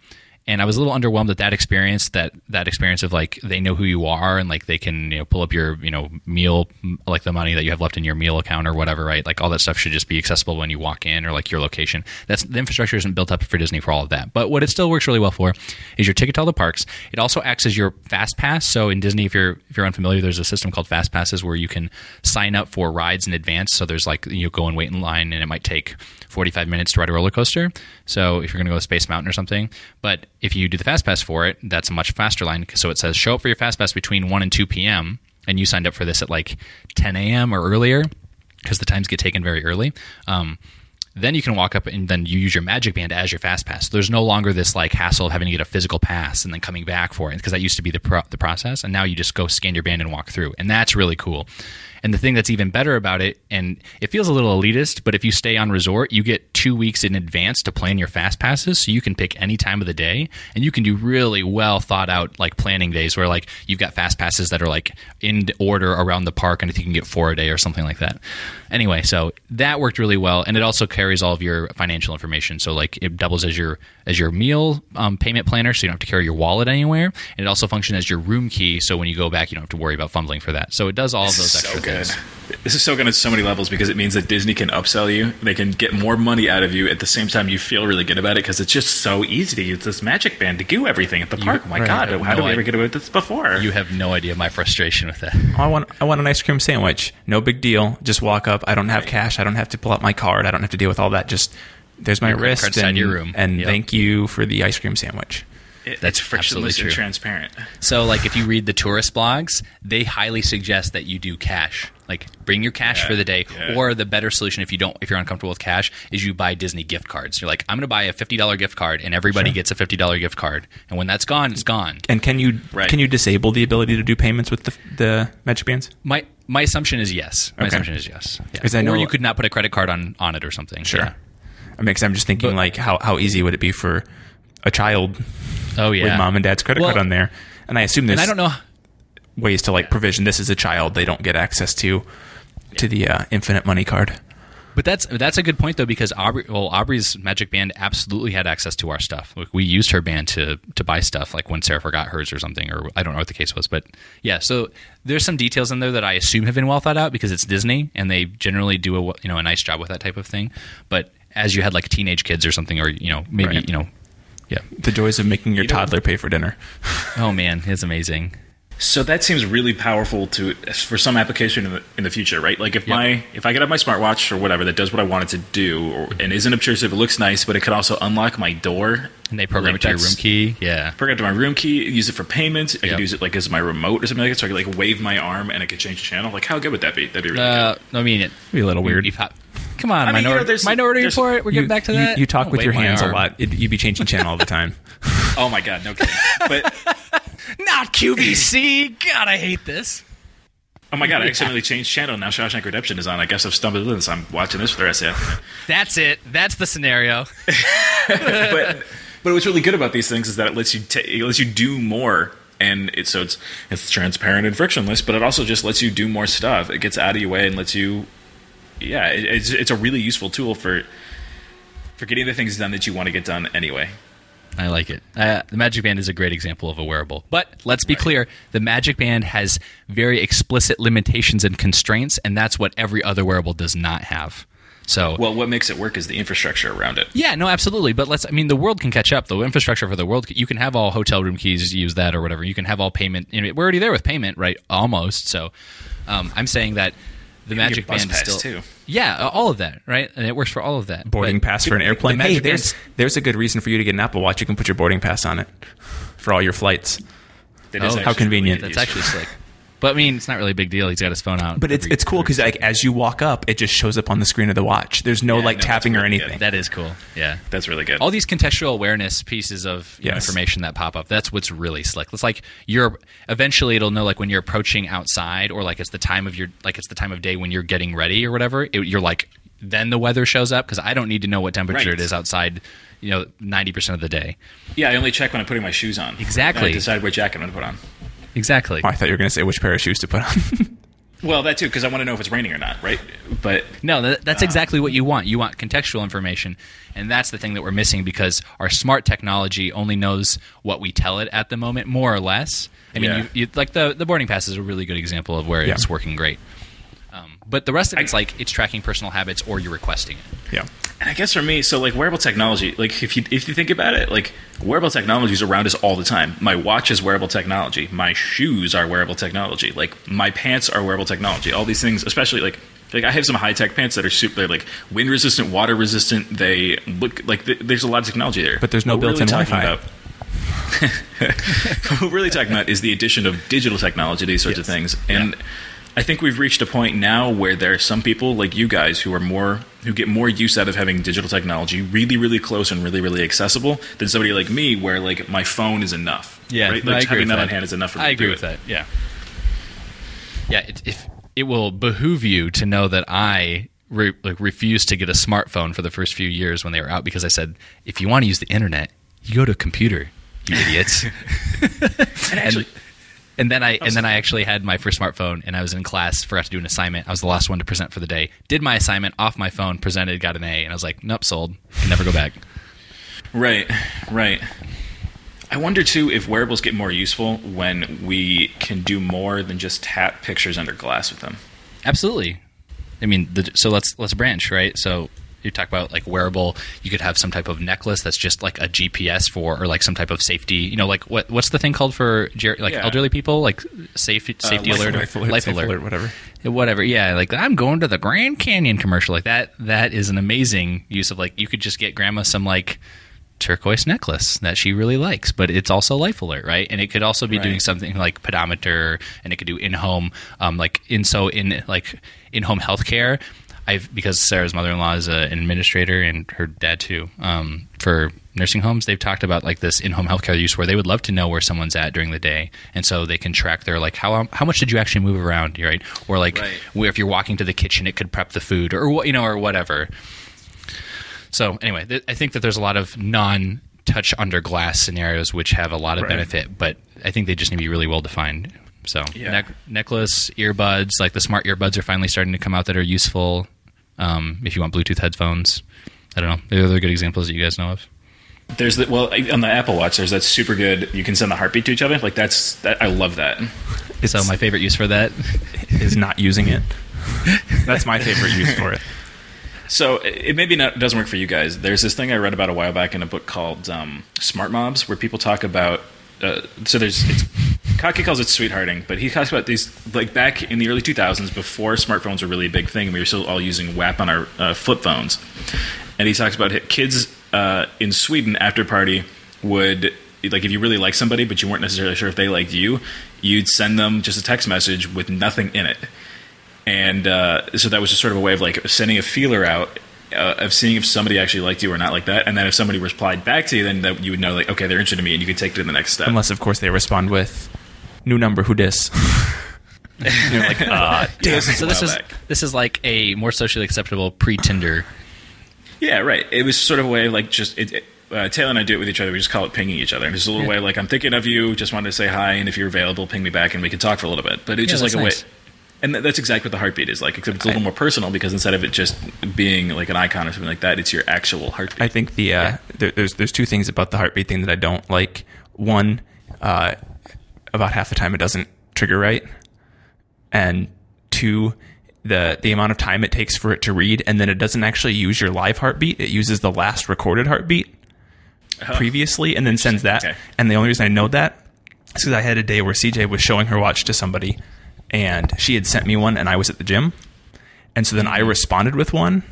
and I was a little underwhelmed at that experience. That that experience of like they know who you are, and like they can you know pull up your you know meal like the money that you have left in your meal account or whatever, right? Like all that stuff should just be accessible when you walk in or like your location. That's the infrastructure isn't built up for Disney for all of that. But what it still works really well for is your ticket to all the parks. It also acts as your fast pass. So in Disney, if you're if you're unfamiliar, there's a system called fast passes where you can sign up for rides in advance. So there's like you go and wait in line, and it might take 45 minutes to ride a roller coaster. So if you're going to go to Space Mountain or something, but if you do the fast pass for it, that's a much faster line. So it says show up for your fast pass between 1 and 2 p.m. and you signed up for this at like 10 a.m. or earlier because the times get taken very early. Um, then you can walk up and then you use your magic band as your fast pass. So There's no longer this like hassle of having to get a physical pass and then coming back for it because that used to be the pro- the process. And now you just go scan your band and walk through, and that's really cool. And the thing that's even better about it, and it feels a little elitist, but if you stay on resort, you get two weeks in advance to plan your fast passes, so you can pick any time of the day, and you can do really well thought out like planning days where like you've got fast passes that are like in order around the park, and if you can get four a day or something like that. Anyway, so that worked really well, and it also carries all of your financial information. So like it doubles as your as your meal um, payment planner, so you don't have to carry your wallet anywhere, and it also functions as your room key, so when you go back, you don't have to worry about fumbling for that. So it does all of those extra so good. This is so good on so many levels because it means that Disney can upsell you. They can get more money out of you at the same time you feel really good about it because it's just so easy to use this magic band to do everything at the park. oh my right. god, how no did we ever get away with this before? You have no idea my frustration with that. I want I want an ice cream sandwich. No big deal. Just walk up. I don't have cash. I don't have to pull out my card. I don't have to deal with all that. Just there's my Your wrist and, your room. and Yep. thank you for the ice cream sandwich. It- That's it's frictionless absolutely and true. transparent. So, like, if you read the tourist blogs, they highly suggest that you do cash. Like, bring your cash Yeah, for the day. yeah. Or the better solution, if you don't, if you're uncomfortable with cash, is you buy Disney gift cards. You're like, I'm going to buy a fifty dollar gift card, and everybody gets a fifty dollar gift card. And when that's gone, it's gone. And can you Right. can you disable the ability to do payments with the the magic bands? My my assumption is yes. My Okay. assumption is yes. Yeah. 'Cause I know- or you could not put a credit card on on it or something. Yeah. I mean, 'cause I'm just thinking But- like how how easy would it be for a child Oh yeah. with mom and dad's credit Well, card on there? And I assume there's And I don't know. ways to like provision this as a child they don't get access to to the uh, infinite money card. But that's that's a good point though because Aubrey, well, Aubrey's Magic Band absolutely had access to our stuff. Like, we used her band to to buy stuff, like when Sarah forgot hers or something, or I don't know what the case was. But yeah, so there's some details in there that I assume have been well thought out because it's Disney and they generally do a you know a nice job with that type of thing. But as you had like teenage kids or something, or you know maybe Right. you know, yeah. The joys of making your You know- toddler pay for dinner. Oh man, it's amazing. So that seems really powerful to for some application in the, in the future, right? Like if Yep. my if I could have my smartwatch or whatever that does what I want it to do, or, and isn't obtrusive, it looks nice, but it could also unlock my door. And they program Like, it to your that's- room key. Yeah. Program it to my room key, use it for payments. I Yep. could use it like as my remote or something like that. So I could like wave my arm and it could change the channel. Like how good would that be? That'd be really Uh, good. I mean, it'd Be a little weird. we've had- come on, I mean, you know, minority, there's- minority there's- report. We're getting you, back to that. You, talk I'll with your wave my hands a lot. It, you'd be changing channel all the time. Oh my god, no kidding. But Not QVC. God, I hate this. oh my god, I accidentally changed channel. Now Shawshank Redemption is on. I guess I've stumbled into this. I'm watching this for the rest of the afternoon. That's it. That's the scenario. but but what's really good about these things is that it lets you ta- it lets you do more and it, so it's it's transparent and frictionless, but it also just lets you do more stuff. It gets out of your way and lets you, yeah, it's it's a really useful tool for for getting the things done that you want to get done anyway. I like it. Uh, the Magic Band is a great example of a wearable. But let's be clear the Magic Band has very explicit limitations and constraints, and that's what every other wearable does not have. So, Well, what makes it work is the infrastructure around it. yeah, no, absolutely. But let's, I mean, the world can catch up. The infrastructure for the world, you can have all hotel room keys, use that or whatever. You can have all payment. You know, we're already there with payment, right? Almost. So, um, I'm saying that the can Magic get Band is pass, still. too. Yeah, all of that, right? And it works for all of that. boarding But- pass for an airplane. the Hey, Magic there's there's a good reason for you to get an Apple Watch. You can put your boarding pass on it for all your flights. That Oh, how convenient. really That's actually slick. But I mean, it's not really a big deal. He's got his phone out. But it's every- it's cool because like as you walk up, it just shows up on the screen of the watch. There's no Yeah, like no, that's tapping or really good. anything. that is cool. Yeah. That's really good. all these contextual awareness pieces of you know, Yes. information that pop up that's what's really slick it's like you're eventually it'll know like when you're approaching outside or like it's the time of your like it's the time of day when you're getting ready or whatever it, you're like then the weather shows up because i don't need to know what temperature Right. it is outside you know 90% of the day yeah, I only check when I'm putting my shoes on. Exactly. And I decide what jacket I'm going to put on. Exactly Oh, I thought you were going to say which pair of shoes to put on. Well, that too, because I want to know if it's raining or not, right? But No, that, that's uh, exactly what you want. You want contextual information, and that's the thing that we're missing because our smart technology only knows what we tell it at the moment, more or less. I mean, Yeah. you, you, like the the boarding pass is a really good example of where Yeah. it's working great. But the rest of it's like it's tracking personal habits or you're requesting it. yeah. And I guess for me, so like wearable technology, like if you if you think about it, like wearable technology is around us all the time. My watch is wearable technology. My shoes are wearable technology. Like my pants are wearable technology. All these things, especially like like I have some high tech pants that are super they're like wind resistant, water resistant. They look like th- there's a lot of technology there. But there's no built-in really talking Wi-Fi. about- what we're really talking about is the addition of digital technology to these sorts of things. And I think we've reached a point now where there are some people like you guys who are more who get more use out of having digital technology really, really close and really, really accessible than somebody like me where like my phone is enough. right? no, I Like agree having with that on hand is enough for me I agree do with it. that. Yeah, yeah. It, if it will behoove you to know that I re, like refused to get a smartphone for the first few years when they were out because I said if you want to use the internet, you go to a computer, you idiots. And actually, And then I and then I actually had my first smartphone and I was in class, forgot to do an assignment. I was the last one to present for the day. Did my assignment off my phone, presented, got an A, and I was like, nope, sold. Can never go back. right, right. I wonder too if wearables get more useful when we can do more than just tap pictures under glass with them. Absolutely. I mean, the, so let's let's branch, right? So you talk about like wearable. You could have some type of necklace that's just like a GPS for, or like some type of safety. You know, like what what's the thing called for ger- like Yeah. elderly people, like safe, safety life alert, or Life alert, life alert, alert, whatever. whatever. Yeah, like I'm going to the Grand Canyon commercial. Like that. That is an amazing use of like you could just get grandma some like turquoise necklace that she really likes, but it's also life alert, right? And it could also be Right. doing something like pedometer, and it could do in home, um, like in so in like in home healthcare. I've because Sarah's mother in law is an administrator and her dad too um, for nursing homes. They've talked about like this in home healthcare use where they would love to know where someone's at during the day, and so they can track their like how how much did you actually move around, right? Or like Right. where if you're walking to the kitchen, it could prep the food or what you know or whatever. So anyway, th- I think that there's a lot of non touch under glass scenarios which have a lot of Right. benefit, but I think they just need to be really well defined. So Yeah. nec- necklace, earbuds, like the smart earbuds are finally starting to come out that are useful. Um, if you want Bluetooth headphones, I don't know. They're other good examples that you guys know of. There's the well on the Apple Watch. There's that super good. You can send the heartbeat to each other. Like that's that. I love that. It's so my favorite use for that. is not using it. That's my favorite use for it. So it maybe not doesn't work for you guys. There's this thing I read about a while back in a book called um, Smart Mobs, where people talk about. Uh, so there's it's, Kaki calls it sweethearting, but he talks about these like back in the early 2000s before smartphones were really a big thing, and we were still all using WAP on our uh, flip phones. And he talks about kids uh, in Sweden after party would like if you really like somebody, but you weren't necessarily sure if they liked you, you'd send them just a text message with nothing in it. And uh, so that was just sort of a way of like sending a feeler out uh, of seeing if somebody actually liked you or not like that. And then if somebody replied back to you then that you would know like okay they're interested in me and you could take it to the next step. Unless, of course, they respond with new number. Who dis? You're like, uh, Yeah, this is so this is back. this is like a more socially acceptable pre Tinder. yeah right it was sort of a way of like just it, it- uh, Taylor and I do it with each other. We just call it pinging each other. And it's a little way like I'm thinking of you, just wanted to say hi, and if you're available, ping me back, and we can talk for a little bit. But it's Yeah, just like a nice. way. And th- that's exactly what the heartbeat is like, except it's a little more personal because instead of it just being like an icon or something like that, it's your actual heartbeat. I think the uh, there, there's there's two things about the heartbeat thing that I don't like. One, uh, about half the time it doesn't trigger right, and two, the the amount of time it takes for it to read, and then it doesn't actually use your live heartbeat. It uses the last recorded heartbeat uh-huh. previously, and then sends that. Okay. And the only reason I know that is because I had a day where CJ was showing her watch to somebody, and she had sent me one, and I was at the gym, and so then I mm-hmm. responded with one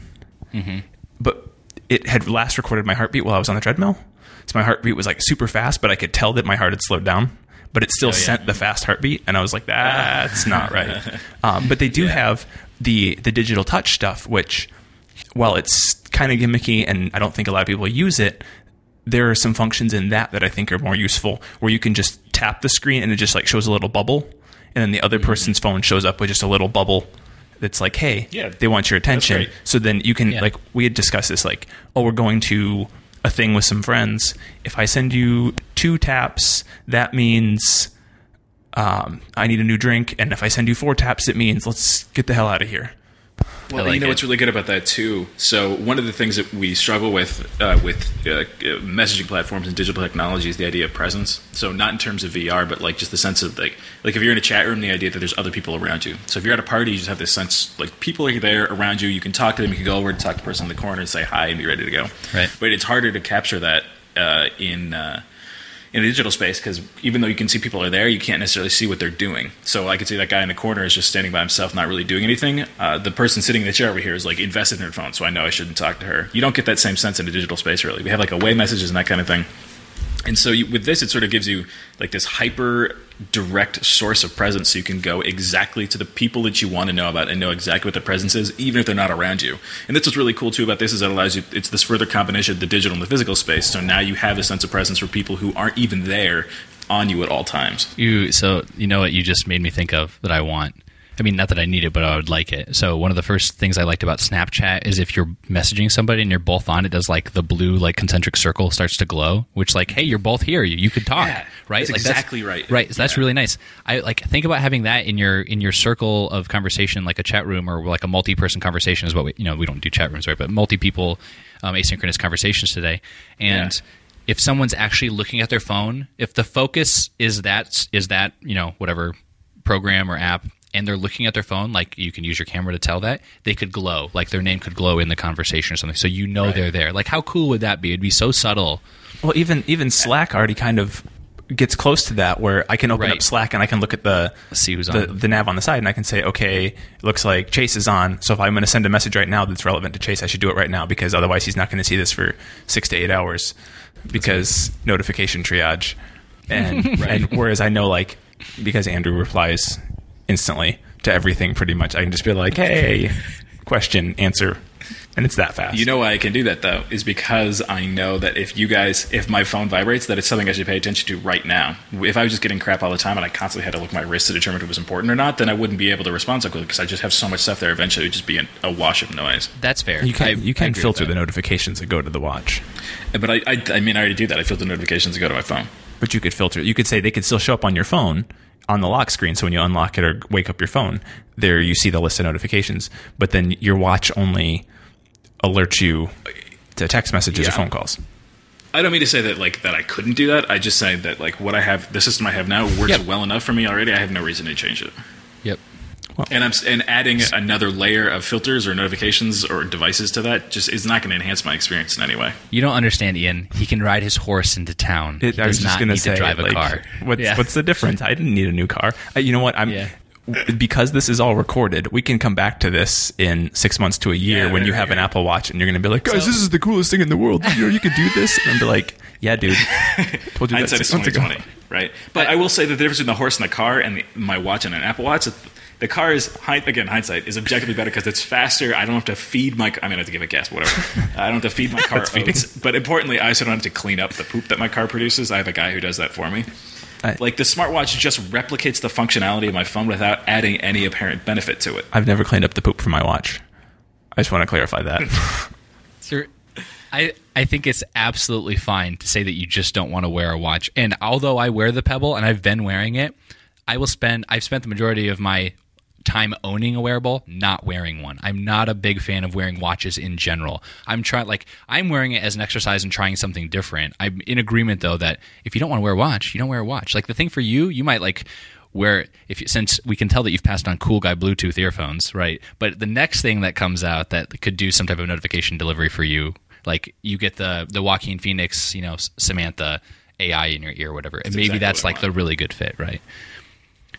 mm-hmm. but it had last recorded my heartbeat while I was on the treadmill. So my heartbeat was like super fast, but I could tell that my heart had slowed down. But it still sent the fast heartbeat, and I was like, "That's not right." Um, but they do have the the digital touch stuff, which, while it's kind of gimmicky, and I don't think a lot of people use it, there are some functions in that that I think are more useful, where you can just tap the screen and it just like shows a little bubble, and then the other person's phone shows up with just a little bubble that's like, "Hey, Yeah, they want your attention." So then you can Yeah. like we had discussed this like, oh, we're going to a thing with some friends. If I send you two taps, that means um, I need a new drink, and if I send you four taps, it means let's get the hell out of here. Well, like you know it. what's really good about that too. So one of the things that we struggle with uh, with uh, uh, messaging platforms and digital technology is the idea of presence. So not in terms of VR, but like just the sense of like like if you're in a chat room, the idea that there's other people around you. So if you're at a party, you just have this sense like people are there around you. You can talk to them. You can go over and talk to the person in the corner and say hi and be ready to go. Right. But it's harder to capture that uh, in. In a digital space because even though you can see people are there, you can't necessarily see what they're doing. So I could see that guy in the corner is just standing by himself, not really doing anything. Uh, the person sitting in the chair over here is like invested in her phone, so I know I shouldn't talk to her. You don't get that same sense in a digital space, really. We have like away messages and that kind of thing. And so you, with this, it sort of gives you like this hyper direct source of presence, so you can go exactly to the people that you want to know about and know exactly what the presence is, even if they're not around you. And that's what's really cool too about this is that it allows you. It's this further combination of the digital and the physical space. So now you have a sense of presence for people who aren't even there on you at all times. You so you know what you just made me think of that I want. I mean, not that I need it, but I would like it. So one of the first things I liked about Snapchat is if you're messaging somebody and you're both on, it does like the blue like concentric circle starts to glow, which like, hey, you're both here, you, you could talk, Yeah, right? that's like exactly right. Right, so that's Yeah. really nice. I like think about having that in your in your circle of conversation, like a chat room or like a multi-person conversation is what we you know we don't do chat rooms right, but multi-people um, asynchronous conversations today, and. Yeah. If someone's actually looking at their phone, if the focus is that is that you know whatever program or app and they're looking at their phone like you can use your camera to tell that they could glow like their name could glow in the conversation or something. So you know they're there. Like how cool would that be? It'd be so subtle. Well, even even Slack already kind of gets close to that, where I can open up Slack and I can look at the See who's the, on. the nav on the side, and I can say, okay, it looks like Chase is on. So if I'm going to send a message right now that's relevant to Chase, I should do it right now because otherwise he's not going to see this for six to eight hours because notification triage. And and whereas I know like because Andrew replies instantly to everything pretty much, I can just be like, hey, question, answer, and it's that fast. You know why I can do that though is because I know that if you guys, if my phone vibrates, that it's something I should pay attention to right now. If I was just getting crap all the time and I constantly had to look at my wrist to determine if it was important or not, then I wouldn't be able to respond so quickly because I just have so much stuff there. Eventually, it would just be an, a wash of noise. that's fair you can I- you can filter the notifications that go to the watch. Uh, but I, I, I mean, I already do that. I filter notifications that go to my phone. But you could filter. You could say they could still show up on your phone on the lock screen. So when you unlock it or wake up your phone, there you see the list of notifications. But then your watch only alerts you to text messages or phone calls. I don't mean to say that like that I couldn't do that. I just say that like what I have, the system I have now works Yep. well enough for me already. I have no reason to change it. Yep And I'm and adding another layer of filters or notifications or devices to that just is not going to enhance my experience in any way. you don't understand ian he can ride his horse into town It, he I was just going to say, drive a like, car What's, Yeah. what's the difference? I didn't need a new car. Uh, you know what? I'm Yeah. Because this is all recorded. We can come back to this in six months to a year Yeah, when you have an. Apple Watch, and you're going to be like, guys, So- this is the coolest thing in the world. You know, you could do this, and I'll be like, yeah, dude. Told you that Hindsight six is months ago. 2020, right? But I will say the difference between the horse and the car and the, my watch and an Apple Watch. The car is again hindsight is objectively better because it's faster. I don't have to feed my. I mean, I have to give it gas, whatever. I don't have to feed my car oats. But importantly, I also don't have to clean up the poop that my car produces. I have a guy who does that for me. I- like the smartwatch just replicates the functionality of my phone without adding any apparent benefit to it. I've never cleaned up the poop from my watch. I just want to clarify that. Sir, I, I think it's absolutely fine to say that you just don't want to wear a watch. And although I wear the Pebble and I've been wearing it, I will spend I've spent the majority of my time owning a wearable, not wearing one. I'm not a big fan of wearing watches in general. I'm trying like I'm wearing it as an exercise and trying something different. I'm in agreement though that if you don't want to wear a watch, you don't wear a watch. Like the thing for you, you might like where if you, since we can tell that you've passed on cool guy Bluetooth earphones, right? But the next thing that comes out that could do some type of notification delivery for you, like you get the the Joaquin Phoenix, you know, Samantha AI in your ear, or whatever, and maybe exactly that's like the really good fit, right?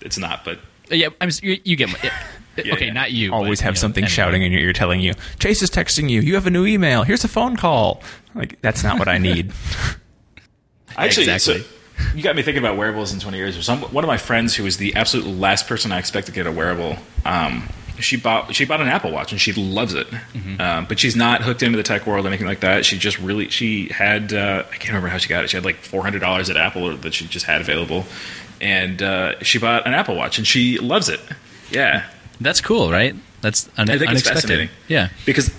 It's not, but Yeah, I'm, you, you get my, Yeah, okay, yeah. not you. Always but, have you know, something anyway. shouting in your ear telling you, Chase is texting you, you have a new email, here's a phone call. Like, that's not what I need. Actually, Exactly. so you got me thinking about wearables in 20 years. Some, one of my friends who was the absolute last person I expect to get a wearable, um, she bought she bought an Apple Watch and she loves it, Mm-hmm. um, but she's not hooked into the tech world or anything like that. She just really she had uh, I can't remember how she got it. She had like four hundred dollars at Apple that she just had available, and uh, she bought an Apple Watch and she loves it. Yeah, That's cool, right? That's un- I think it's unexpected. fascinating. Yeah. because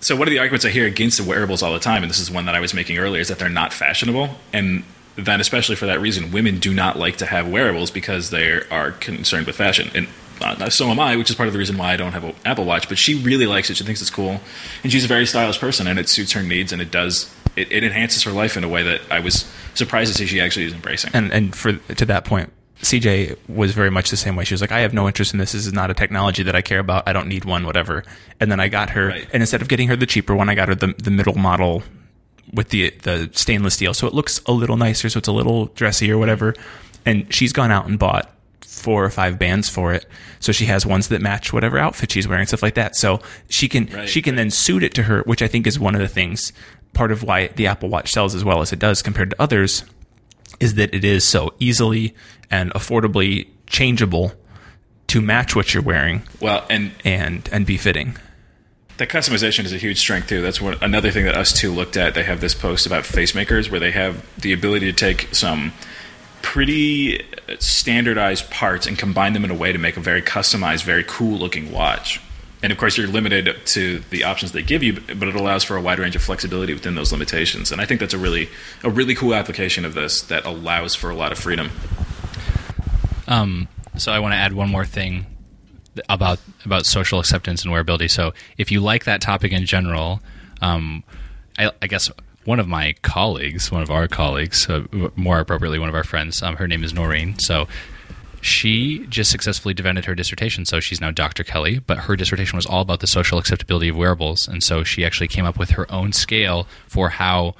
so one of the arguments I hear against the wearables all the time, and this is one that I was making earlier, is that they're not fashionable, and then especially for that reason, women do not like to have wearables because they are concerned with fashion. And uh, so am I, which is part of the reason why I don't have an Apple Watch. But she really likes it; she thinks it's cool, and she's a very stylish person, and it suits her needs, and it does it, it enhances her life in a way that I was surprised to see she actually is embracing. and and for to that point, CJ was very much the same way. She was like, "I have no interest in this. This is not a technology that I care about. I don't need one, whatever." And then I got her, Right. and instead of getting her the cheaper one, I got her the the middle model with the the stainless steel, so it looks a little nicer, so it's a little dressy or whatever. And she's gone out and bought four or five bands for it, so she has ones that match whatever outfit she's wearing, stuff like that. So she can Right, she can then suit it to her, which I think is one of the things. Part of why the Apple Watch sells as well as it does compared to others is that it is so easily and affordably changeable to match what you're wearing well, and and and be fitting. That customization is a huge strength too. That's one, another thing that ustwo looked at. They have this post about face makers where they have the ability to take some pretty standardized parts and combine them in a way to make a very customized, very cool looking watch. And of course, you're limited to the options they give you, but it allows for a wide range of flexibility within those limitations. And I think that's a really a really cool application of this that allows for a lot of freedom. Um, so I want to add one more thing about about social acceptance and wearability. So if you like that topic in general, um, I, I guess one of my colleagues, one of our colleagues, uh, more appropriately, one of our friends, um, her name is Norene. So she just successfully defended her dissertation. So she's now Dr. Kelly, but her dissertation was all about the social acceptability of wearables. And so she actually came up with her own scale for how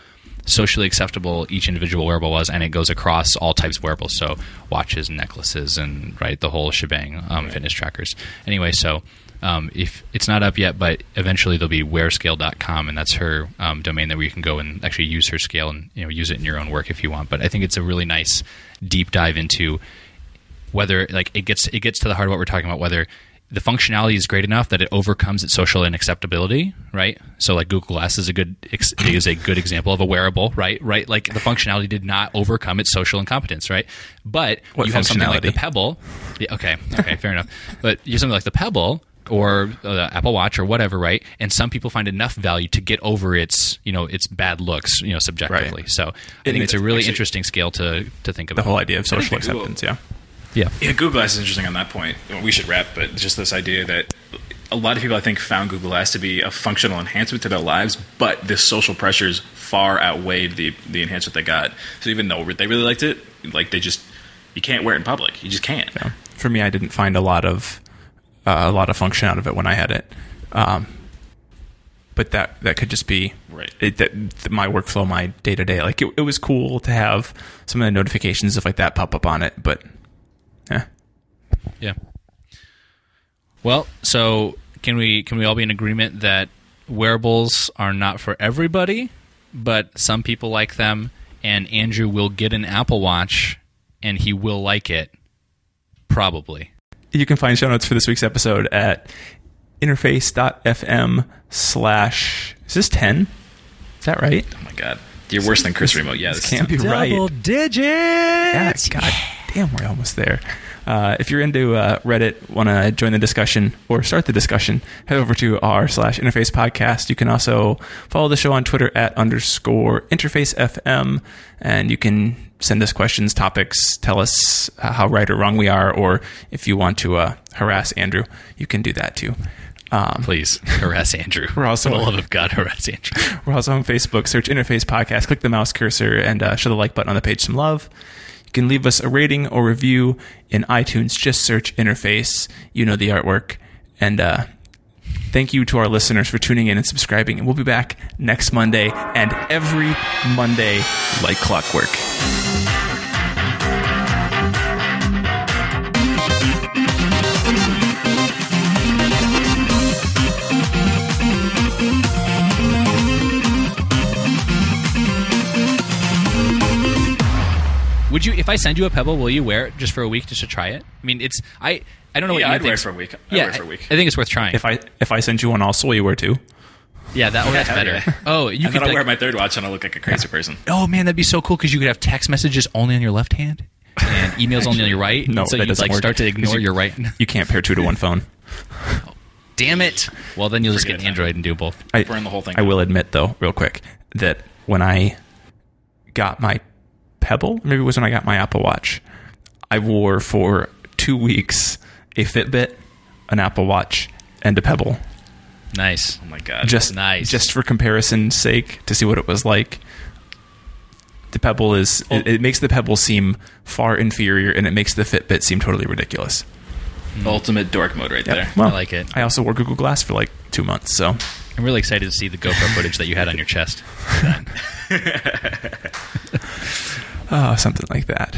socially acceptable each individual wearable was, and it goes across all types of wearables. So watches, necklaces, and right the whole shebang, um, fitness trackers. Anyway, so. Um, if it's not up yet, but eventually there'll be wearscale.com, and that's her um, domain that where you can go and actually use her scale and you know use it in your own work if you want. But I think it's a really nice deep dive into whether like it gets it gets to the heart of what we're talking about whether the functionality is great enough that it overcomes its social inacceptability right? So like google glass is a good is a good example of a wearable right? Right? Like the functionality did not overcome its social incompetence right? But What you have something like the pebble. Yeah, okay okay fair enough. But you have something like the pebble or uh, Apple Watch or whatever, right? And some people find enough value to get over its, you know, its bad looks, you know, subjectively. Right. So I And think it's a really actually- interesting scale to to think about. The whole idea of social think Google- acceptance, yeah. yeah. Yeah, Google Glass is interesting on that point. We should wrap, but just this idea that a lot of people, I think, found Google Glass to be a functional enhancement to their lives, but the social pressures far outweighed the the enhancement they got. So even though they really liked it, like they just you can't wear it in public. You just can't. Yeah. For me, I didn't find a lot of uh, a lot of function out of it when I had it. Um, but that that could just be Right. It, that, th- my workflow, my day to day. Like it, it was cool to have some of the notifications stuff like that pop up on it, but yeah, Yeah. Well, so can we can we all be in agreement that wearables are not for everybody, but some people like them, and Andrew will get an Apple Watch, and he will like it, probably. You can find show notes for this week's episode at interface.fm slash is this 10 is that right? Oh my god, you're worse than Chris Remote. Yeah, this this can't be right. Double digits. yeah god damn we're almost there Uh, if you're into uh, Reddit, want to join the discussion or start the discussion, head over to r slash interface podcast. You can also follow the show on Twitter at underscore interface FM, and you can send us questions, topics, tell us how right or wrong we are, or if you want to uh, harass Andrew, you can do that too. Um, Please harass Andrew. We're also, for the love of God, harass Andrew. We're also on Facebook. Search Interface Podcast. Click the mouse cursor and uh, show the like button on the page some love. Can leave us a rating or review in iTunes. Just search Interface. You know the artwork. And uh, thank you to our listeners for tuning in and subscribing. And we'll be back next Monday and every Monday like clockwork. You, if I send you a pebble, will you wear it just for a week just to try it? I mean, it's I. I don't know yeah, what you think. Yeah, I'd think. wear it for a week. I'd yeah, wear it for a week. I think it's worth trying. If I if I send you one, also will you wear two? Yeah, that, oh, that's better. yeah. Oh, you and could then I'll like, wear my third watch and I'll look like a crazy person. Oh man, that'd be so cool because you could have text messages only on your left hand and emails only on your right. No, so that you doesn't like work. start to ignore You- your right. You can't pair two to one phone. Damn it! Well, then you'll just Forget get it. an Android and do both. I, Burn the whole thing I will admit, though, real quick, that when I got my Pebble, maybe it was when I got my Apple Watch, I wore for two weeks a Fitbit, an Apple Watch, and a Pebble, Nice. Oh my god. just Nice. just for comparison's sake to see what it was like. The Pebble is it, oh. it makes the Pebble seem far inferior, and it makes the Fitbit seem totally ridiculous. Hmm. ultimate dork mode right there. Well, I like it. I also wore Google Glass for like two months, so I'm really excited to see the GoPro footage that you had on your chest. uh, something like that.